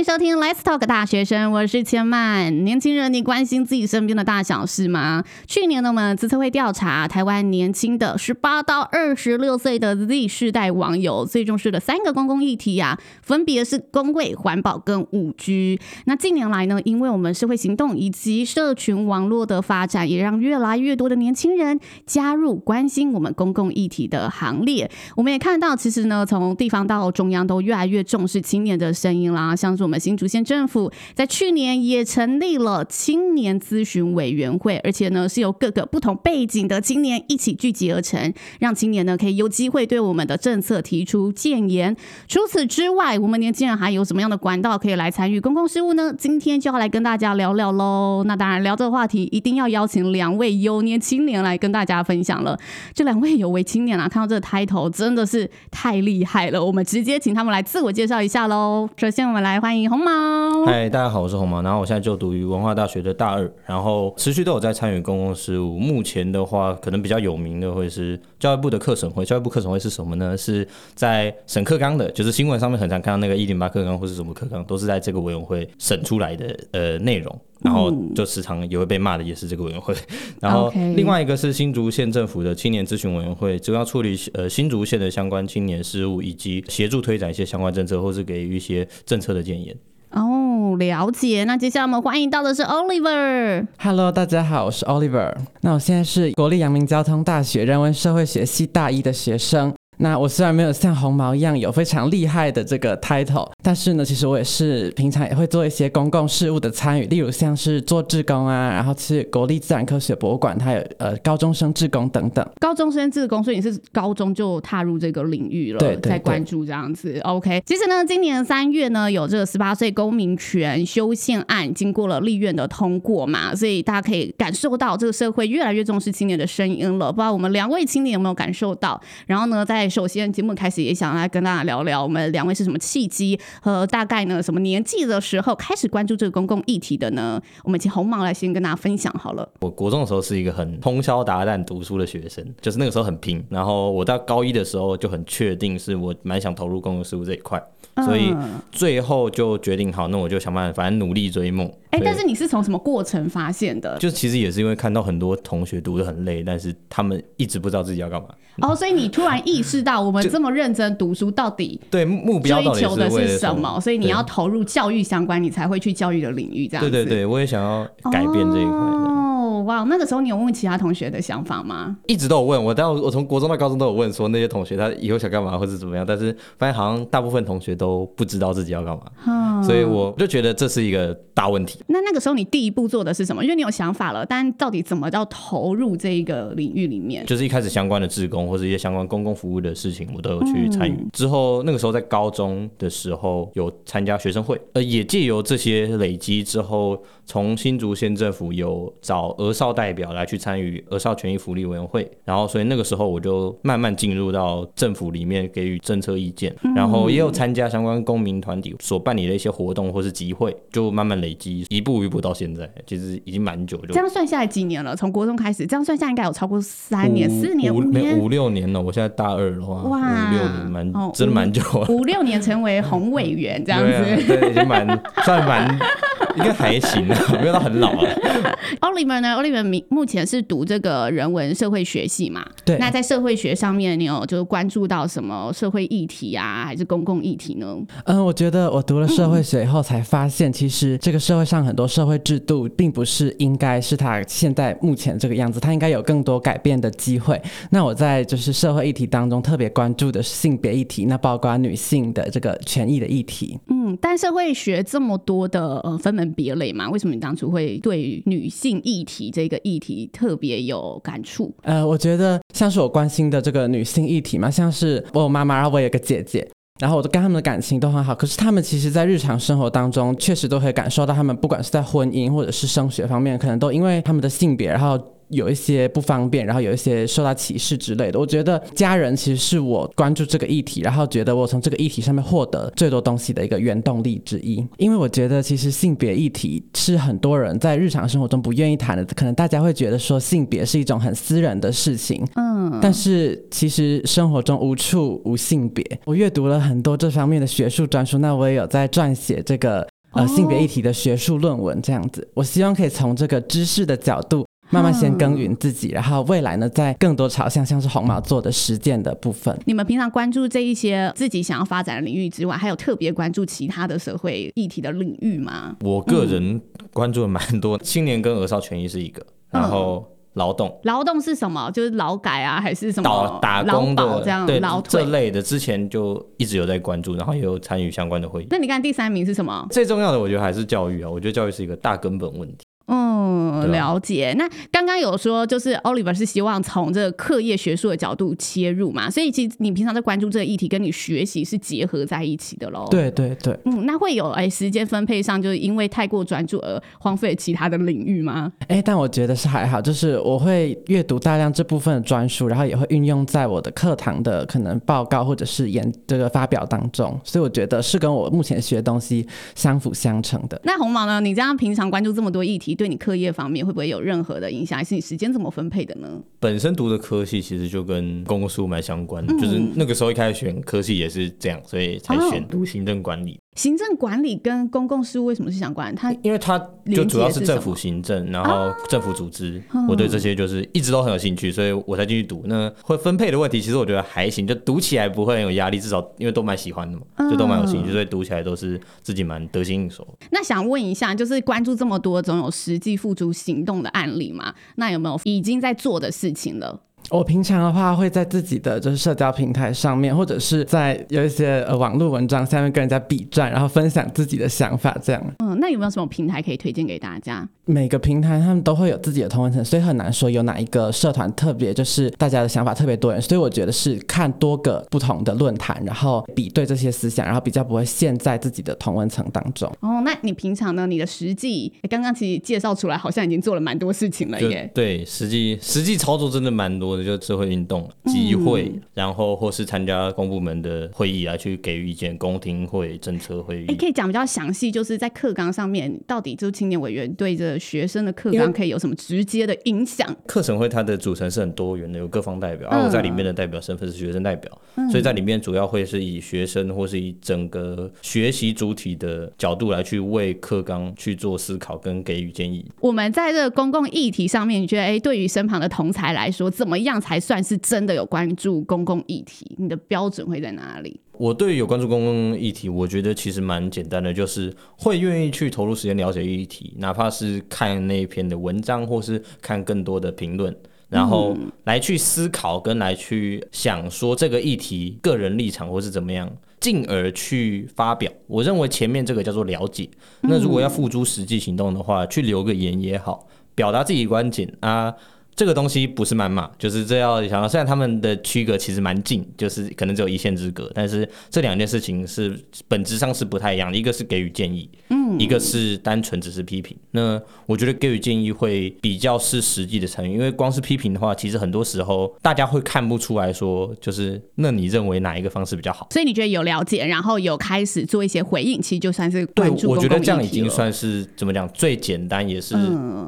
迎收听 Let's Talk 大学生，我是千曼。年轻人，你关心自己身边的大小事吗？去年呢，我们资策会调查台湾年轻的十八到二十六岁的 Z 世代网友最重视的三个公共议题啊，分别是公卫、环保跟五 G。那近年来呢，因为我们社会行动以及社群网络的发展，也让越来越多的年轻人加入关心我们公共议题的行列。我们也看到，其实呢，从地方到中央都越来越重视青年的声音啦，像。是我我们新竹县政府在去年也成立了青年咨询委员会，而且呢是由各个不同背景的青年一起聚集而成，让青年呢可以有机会对我们的政策提出建言。除此之外，我们年轻人还有什么样的管道可以来参与公共事务呢？今天就要来跟大家聊聊喽。那当然，聊这个话题一定要邀请两位有年青年来跟大家分享了。这两位有为青年啊，看到这个 title 真的是太厉害了。我们直接请他们来自我介绍一下喽。首先，我们来欢。迎红毛，嗨，大家好，我是红毛，然后我现在就读于文化大学的大二，然后持续都有在参与公共事务。目前的话，可能比较有名的会是教育部的课审会。教育部课审会是什么呢？是在审课纲的，就是新闻上面很常看到那个一零八课纲或是什么课纲，都是在这个委员会审出来的呃内容。然后就时常也会被骂的，也是这个委员会。然后另外一个是新竹县政府的青年咨询委员会，主要处理呃新竹县的相关青年事务，以及协助推展一些相关政策，或是给予一些政策的建言。哦，了解。那接下来我们欢迎到的是 Oliver。Hello，大家好，我是 Oliver。那我现在是国立阳明交通大学人文社会学系大一的学生。那我虽然没有像红毛一样有非常厉害的这个 title，但是呢，其实我也是平常也会做一些公共事务的参与，例如像是做志工啊，然后去国立自然科学博物馆，它有呃高中生志工等等。高中生志工，所以你是高中就踏入这个领域了，对，对，对，在关注这样子。OK，其实呢，今年三月呢，有这个十八岁公民权修宪案经过了立院的通过嘛，所以大家可以感受到这个社会越来越重视青年的声音了。不知道我们两位青年有没有感受到？然后呢，在首先，节目开始也想来跟大家聊聊，我们两位是什么契机和大概呢什么年纪的时候开始关注这个公共议题的呢？我们请红毛来先跟大家分享好了。我国中的时候是一个很通宵达旦读书的学生，就是那个时候很拼。然后我到高一的时候就很确定是我蛮想投入公共事务这一块，所以最后就决定好，那我就想办法，反正努力追梦。哎、欸，但是你是从什么过程发现的？就其实也是因为看到很多同学读的很累，但是他们一直不知道自己要干嘛。哦，所以你突然意识到，我们这么认真读书，到底对目标追求的是什么？所以你要投入教育相关，你才会去教育的领域这样子。对对对，我也想要改变这一块。哦，哇，那个时候你有问其他同学的想法吗？一直都有问，我到我从国中到高中都有问，说那些同学他以后想干嘛或者怎么样，但是发现好像大部分同学都不知道自己要干嘛。嗯，所以我就觉得这是一个大问题。那那个时候你第一步做的是什么？因为你有想法了，但到底怎么要投入这一个领域里面？就是一开始相关的志工或者一些相关公共服务的事情，我都有去参与。嗯、之后那个时候在高中的时候有参加学生会，呃，也借由这些累积之后，从新竹县政府有找俄少代表来去参与俄少权益福利委员会，然后所以那个时候我就慢慢进入到政府里面给予政策意见，然后也有参加相关公民团体所办理的一些活动或是集会，就慢慢累积，一步一步到现在，其实已经蛮久就。这样算下来几年了？从国中开始，这样算下来应该有超过三年、四年、五年、五六年了。我现在大二的话，哇，五六年蛮、哦、真的蛮久了。五六年成为红委员这样子，对，已经蛮算蛮应该还行啊，没有到很老啊。Oliver 呢？Oliver 目前是读这个人文社会学系嘛？对。那在社会学上面，你有就是关注到什么社会议题啊，还是公共议题呢？嗯，我觉得我读了社会学以后才发现，其实这个社会上很多社会制度，并不是应该是它现在目前这个样子，它应该有更多改变的机会。那我在就是社会议题当中特别关注的是性别议题，那包括女性的这个权益的议题。嗯，但社会学这么多的呃分门别类嘛，为什么你当初会对女性议题这个议题特别有感触？呃，我觉得像是我关心的这个女性议题嘛，像是我有妈妈，然后我有个姐姐，然后我都跟他们的感情都很好。可是他们其实，在日常生活当中，确实都可以感受到，他们不管是在婚姻或者是升学方面，可能都因为他们的性别，然后。有一些不方便，然后有一些受到歧视之类的。我觉得家人其实是我关注这个议题，然后觉得我从这个议题上面获得最多东西的一个原动力之一。因为我觉得其实性别议题是很多人在日常生活中不愿意谈的，可能大家会觉得说性别是一种很私人的事情。嗯，但是其实生活中无处无性别。我阅读了很多这方面的学术专书，那我也有在撰写这个呃性别议题的学术论文这样子。我希望可以从这个知识的角度。慢慢先耕耘自己，然后未来呢，在更多朝向像是红毛做的实践的部分。你们平常关注这一些自己想要发展的领域之外，还有特别关注其他的社会议题的领域吗？我个人关注的蛮多，青年跟儿少权益是一个，然后劳动，劳动是什么？就是劳改啊，还是什么打打工的这样？对，劳这类的之前就一直有在关注，然后也有参与相关的会议。那你看第三名是什么？最重要的，我觉得还是教育啊，我觉得教育是一个大根本问题。嗯，了解。那刚刚有说，就是 Oliver 是希望从这个课业学术的角度切入嘛，所以其实你平常在关注这个议题，跟你学习是结合在一起的喽。对对对。嗯，那会有哎、欸、时间分配上，就是因为太过专注而荒废其他的领域吗？哎、欸，但我觉得是还好，就是我会阅读大量这部分的专书，然后也会运用在我的课堂的可能报告或者是研这个发表当中，所以我觉得是跟我目前学的东西相辅相成的。那红毛呢？你这样平常关注这么多议题，对你课业方面会不会有任何的影响？还是你时间怎么分配的呢？本身读的科系其实就跟公共事务蛮相关的，嗯，就是那个时候一开始选科系也是这样，所以才选读行政管理。行政管理跟公共事务为什么是相关？它因为它就主要是政府行政，然后政府组织，啊，我对这些就是一直都很有兴趣，所以我才进去读。那会分配的问题，其实我觉得还行，就读起来不会很有压力，至少因为都蛮喜欢的嘛，就都蛮有兴趣，所以读起来都是自己蛮得心应手。那想问一下，就是关注这么多，总有实际付诸行动的案例嘛？那有没有已经在做的事情了？我平常的话会在自己的就是社交平台上面，或者是在有一些呃网络文章下面跟人家比战，然后分享自己的想法这样。嗯，那有没有什么平台可以推荐给大家？每个平台他们都会有自己的同文层，所以很难说有哪一个社团特别就是大家的想法特别多元。所以我觉得是看多个不同的论坛，然后比对这些思想，然后比较不会陷在自己的同文层当中。哦，那你平常呢？你的实际刚刚其实介绍出来，好像已经做了蛮多事情了耶。对，实际实际操作真的蛮多的，就社会运动、集会、嗯，然后或是参加公部门的会议来去给予意见、公听会、政策会议。你可以讲比较详细，就是在课纲上面到底就是青年委员对着学生的课纲可以有什么直接的影响？课程会它的组成是很多元的，有各方代表，而、嗯啊、我在里面的代表身份是学生代表、嗯，所以在里面主要会是以学生或是以整个学习主体的角度来去为课纲去做思考跟给予建议。我们在这个公共议题上面，你觉得哎，对于身旁的同才来说，怎么样才算是真的有关注公共议题？你的标准会在哪里？我对有关注公共议题，我觉得其实蛮简单的，就是会愿意去投入时间了解议题，哪怕是看那一篇的文章，或是看更多的评论，然后来去思考跟来去想说这个议题个人立场或是怎么样，进而去发表。我认为前面这个叫做了解，那如果要付诸实际行动的话，去留个言也好，表达自己观点啊。这个东西不是谩骂，就是这要想到，虽然他们的区隔其实蛮近，就是可能只有一线之隔，但是这两件事情是本质上是不太一样的。一个是给予建议，嗯，一个是单纯只是批评。那我觉得给予建议会比较是实际的参与，因为光是批评的话，其实很多时候大家会看不出来说，就是那你认为哪一个方式比较好？所以你觉得有了解，然后有开始做一些回应，其实就算是。对，我觉得这样已经算是怎么讲最简单，也是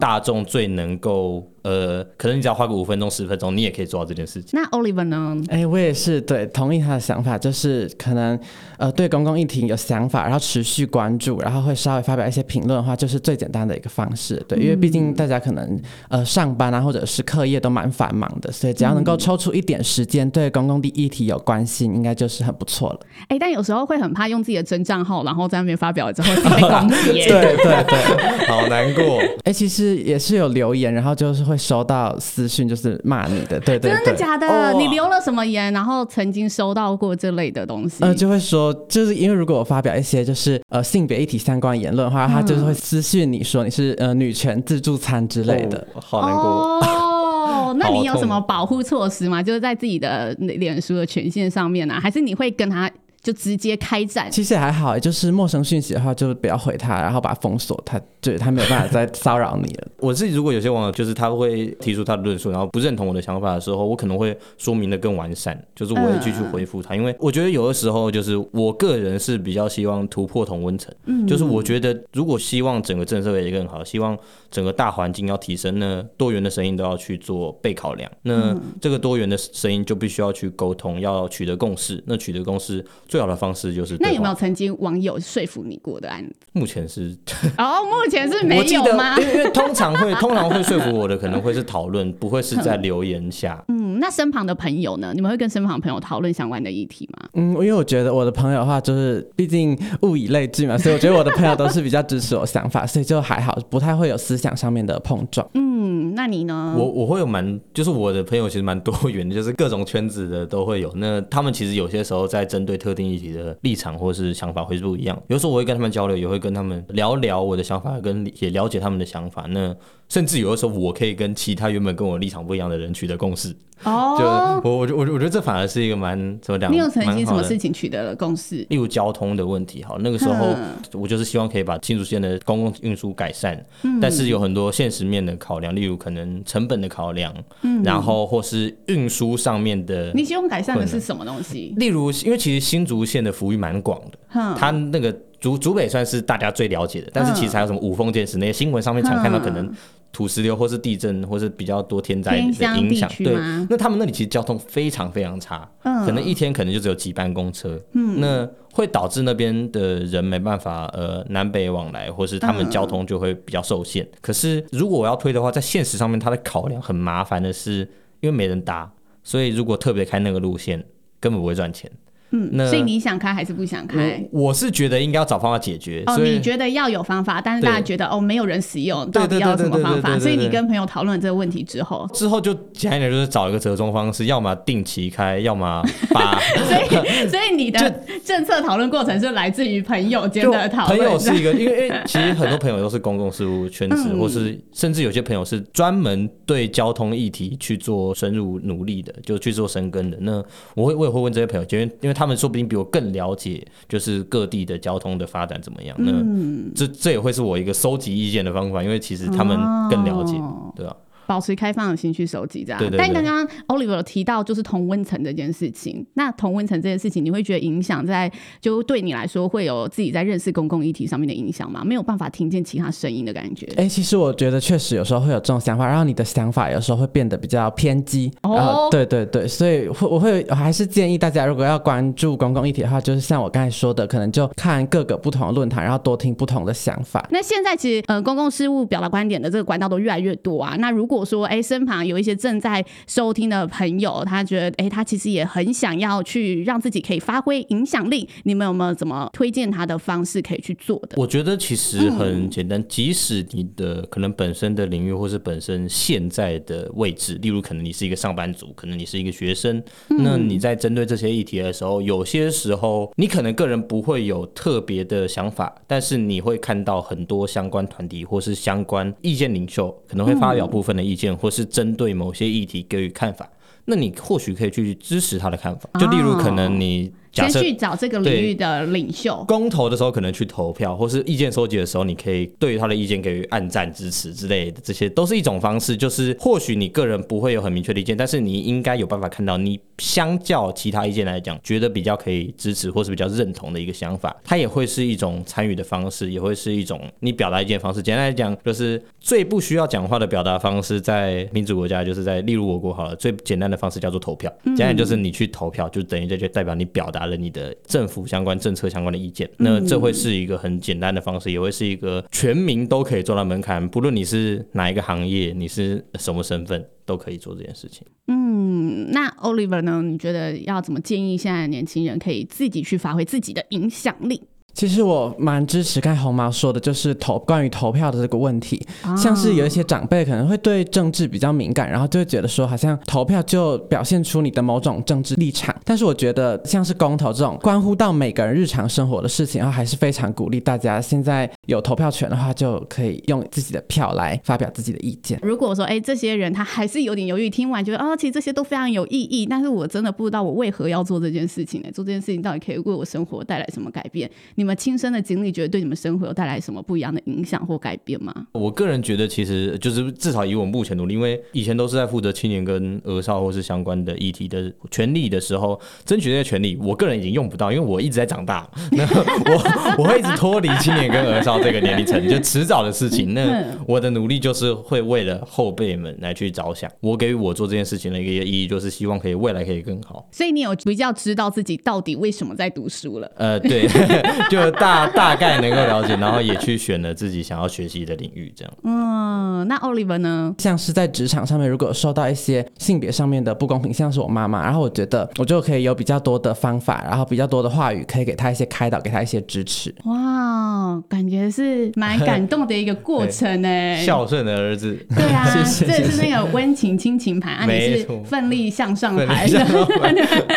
大众最能够。呃，可能你只要花个五分钟、十分钟，你也可以做到这件事情。那 Oliver 呢？哎、欸，我也是对，同意他的想法，就是可能呃对公共议题有想法，然后持续关注，然后会稍微发表一些评论的话，就是最简单的一个方式。对，因为毕竟大家可能呃上班啊，或者是课业都蛮繁忙的，所以只要能够抽出一点时间对公共的议题有关心，应该就是很不错了。哎、欸，但有时候会很怕用自己的真账号，然后在那边发表了之后被攻击。对对对，好难过。哎、欸，其实也是有留言，然后就是会。收到私讯就是骂你的，对对对，真的假的？哦？你留了什么言？然后曾经收到过这类的东西？呃，就会说，就是因为如果我发表一些就是呃性别议题相关言论的话，嗯，他就是会私讯你说你是呃女权自助餐之类的，哦，好难过。哦，那你有什么保护措施吗？就是在自己的脸书的权限上面呢，啊，还是你会跟他？就直接开战，其实也还好，就是陌生讯息的话，就不要回他，然后把他封锁，他对他没有办法再骚扰你了。我自己如果有些网友就是他会提出他的论述，然后不认同我的想法的时候，我可能会说明的更完善，就是我会继续回复他，因为我觉得有的时候就是我个人是比较希望突破同温层，嗯，就是我觉得如果希望整个政策也更好，希望整个大环境要提升呢，多元的声音都要去做被考量，那这个多元的声音就必须要去沟通，要取得共识，那取得共识。最好的方式就是。那有没有曾经网友说服你过的案子？目前是 哦，目前是没有吗？因为因为通常会通常会说服我的，可能会是讨论，不会是在留言下。嗯，那身旁的朋友呢？你们会跟身旁的朋友讨论相关的议题吗？嗯，因为我觉得我的朋友的话，就是毕竟物以类聚嘛，所以我觉得我的朋友都是比较支持我想法，所以就还好，不太会有思想上面的碰撞。嗯，那你呢？我我会有蛮，就是我的朋友其实蛮多元的，就是各种圈子的都会有。那他们其实有些时候在针对特定议题的立场或是想法会是不一样。有时候我会跟他们交流，也会跟他们聊聊我的想法，跟也了解他们的想法。那甚至有的时候，我可以跟其他原本跟我立场不一样的人取得共识。哦，就我我我我觉得这反而是一个蛮怎么讲？你有曾经什么事情取得了共识？例如交通的问题，好，那个时候我就是希望可以把新竹县的公共运输改善，嗯，但是有很多现实面的考量，例如可能成本的考量，嗯，然后或是运输上面的。你希望改善的是什么东西？例如，因为其实新竹县的福域蛮广的，嗯，它那个竹竹北算是大家最了解的，但是其实还有什么五峰建设那些新闻上面常看到可能。土石流或是地震，或是比较多天灾的影响，对，那他们那里其实交通非常非常差，嗯，可能一天可能就只有几班公车，嗯，那会导致那边的人没办法呃南北往来，或是他们交通就会比较受限。嗯，可是如果我要推的话，在现实上面，它的考量很麻烦的是，因为没人搭，所以如果特别开那个路线，根本不会赚钱。嗯，那所以你想开还是不想开？我，是觉得应该要找方法解决。哦，你觉得要有方法，但是大家觉得哦，没有人使用，到底要什么方法？所以你跟朋友讨论这个问题之后，之后就简单一点，就是找一个折中方式，要么定期开，要么把。所以，所以你的政策讨论过程是来自于朋友间的讨论。朋友是一个，因为 其实很多朋友都是公共事务圈子，嗯、或是甚至有些朋友是专门对交通议题去做深入努力的，就去做深耕的。那我会我也会问这些朋友，因为因为他们说不定比我更。了解就是各地的交通的发展怎么样？那、嗯、这这也会是我一个收集意见的方法，因为其实他们更了解，哦、对吧、啊？保持开放的心去收集，这样。对对对。但刚刚 Oliver 提到就是同温层这件事情，那同温层这件事情，你会觉得影响在就对你来说会有自己在认识公共议题上面的影响吗？没有办法听见其他声音的感觉。哎、欸，其实我觉得确实有时候会有这种想法，然后你的想法有时候会变得比较偏激。哦。对对对，所以会我会我还是建议大家，如果要关注公共议题的话，就是像我刚才说的，可能就看各个不同的论坛，然后多听不同的想法。那现在其实呃，公共事务表达观点的这个管道都越来越多啊。那如果说哎、欸、身旁有一些正在收听的朋友，他觉得，哎、欸，他其实也很想要去让自己可以发挥影响力。你们有没有怎么推荐他的方式可以去做的？我觉得其实很简单，嗯、即使你的可能本身的领域或是本身现在的位置，例如可能你是一个上班族，可能你是一个学生，嗯、那你在针对这些议题的时候，有些时候你可能个人不会有特别的想法，但是你会看到很多相关团体或是相关意见领袖可能会发表部分的意见，嗯、或是针对某些议题给予看法，那你或许可以去支持他的看法。就例如，可能你。先去找这个领域的领袖，公投的时候可能去投票，或是意见收集的时候，你可以对于他的意见给予按赞支持之类的，这些都是一种方式。就是或许你个人不会有很明确的意见，但是你应该有办法看到你相较其他意见来讲，觉得比较可以支持或是比较认同的一个想法，它也会是一种参与的方式，也会是一种你表达意见方式。简单来讲，就是最不需要讲话的表达方式，在民主国家，就是在例如我国好了，最简单的方式叫做投票。简单就是你去投票，就等于这就代表你表达了你的政府相关政策相关的意见，那这会是一个很简单的方式，也会是一个全民都可以做到门槛，不论你是哪一个行业，你是什么身份，都可以做这件事情。嗯，那 Oliver 呢？你觉得要怎么建议现在的年轻人可以自己去发挥自己的影响力？其实我蛮支持刚才红毛说的，就是投关于投票的这个问题。啊、像是有一些长辈可能会对政治比较敏感，然后就会觉得说，好像投票就表现出你的某种政治立场。但是我觉得，像是公投这种关乎到每个人日常生活的事情，然后还是非常鼓励大家现在有投票权的话，就可以用自己的票来发表自己的意见。如果说，哎，这些人他还是有点犹豫，听完觉得啊，其实这些都非常有意义，但是我真的不知道我为何要做这件事情呢？做这件事情到底可以为我生活带来什么改变？你们亲身的经历，觉得对你们生活有带来什么不一样的影响或改变吗？我个人觉得，其实就是至少以我目前努力，因为以前都是在负责青年跟儿少或是相关的议题的权利的时候，争取这些权利，我个人已经用不到，因为我一直在长大，那 我我会一直脱离青年跟儿少这个年龄层，就迟早的事情。那我的努力就是会为了后辈们来去着想。我给予我做这件事情的一个意义，就是希望可以未来可以更好。所以你有比较知道自己到底为什么在读书了？呃，对，就大大概能够了解，然后也去选了自己想要学习的领域，这样。嗯，那 Oliver 呢？像是在职场上面，如果受到一些性别上面的不公平，像是我妈妈，然后我觉得我就可以有比较多的方法，然后比较多的话语，可以给她一些开导，给她一些支持。哇，感觉是蛮感动的一个过程呢。孝顺的儿子，对啊，这是那个温情亲情牌啊，你是奋力向上牌。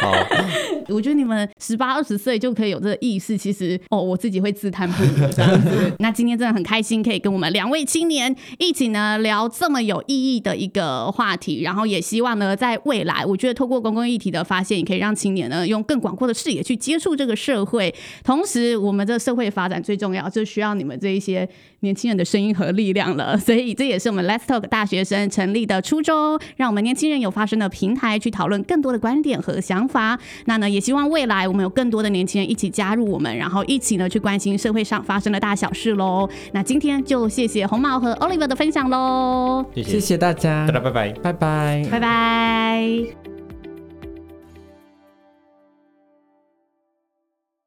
好，我觉得你们十八二十岁就可以有这个意识，其实哦，我自己会自叹不如这样子。那今天真的很开心，可以跟我们两位青年一起呢聊这么有意义的一个话题，然后也希望呢，在未来，我觉得透过公共议题的发现，也可以让青年呢用更广阔的视野去接触这个社会。同时，我们这社会发展最重要，就需要你们这一些年轻人的声音和力量了。所以，这也是我们 Let's Talk 大学生成立的初衷，让我们年轻人有发声的平台，去讨论更多的观点和想法。那呢也，也希望未来我们有更多的年轻人一起加入我们，然后一起呢去关心社会上发生的大小事喽。那今天就谢谢红毛和 Oliver 的分享喽，谢谢大家，大家拜拜，拜拜，拜拜。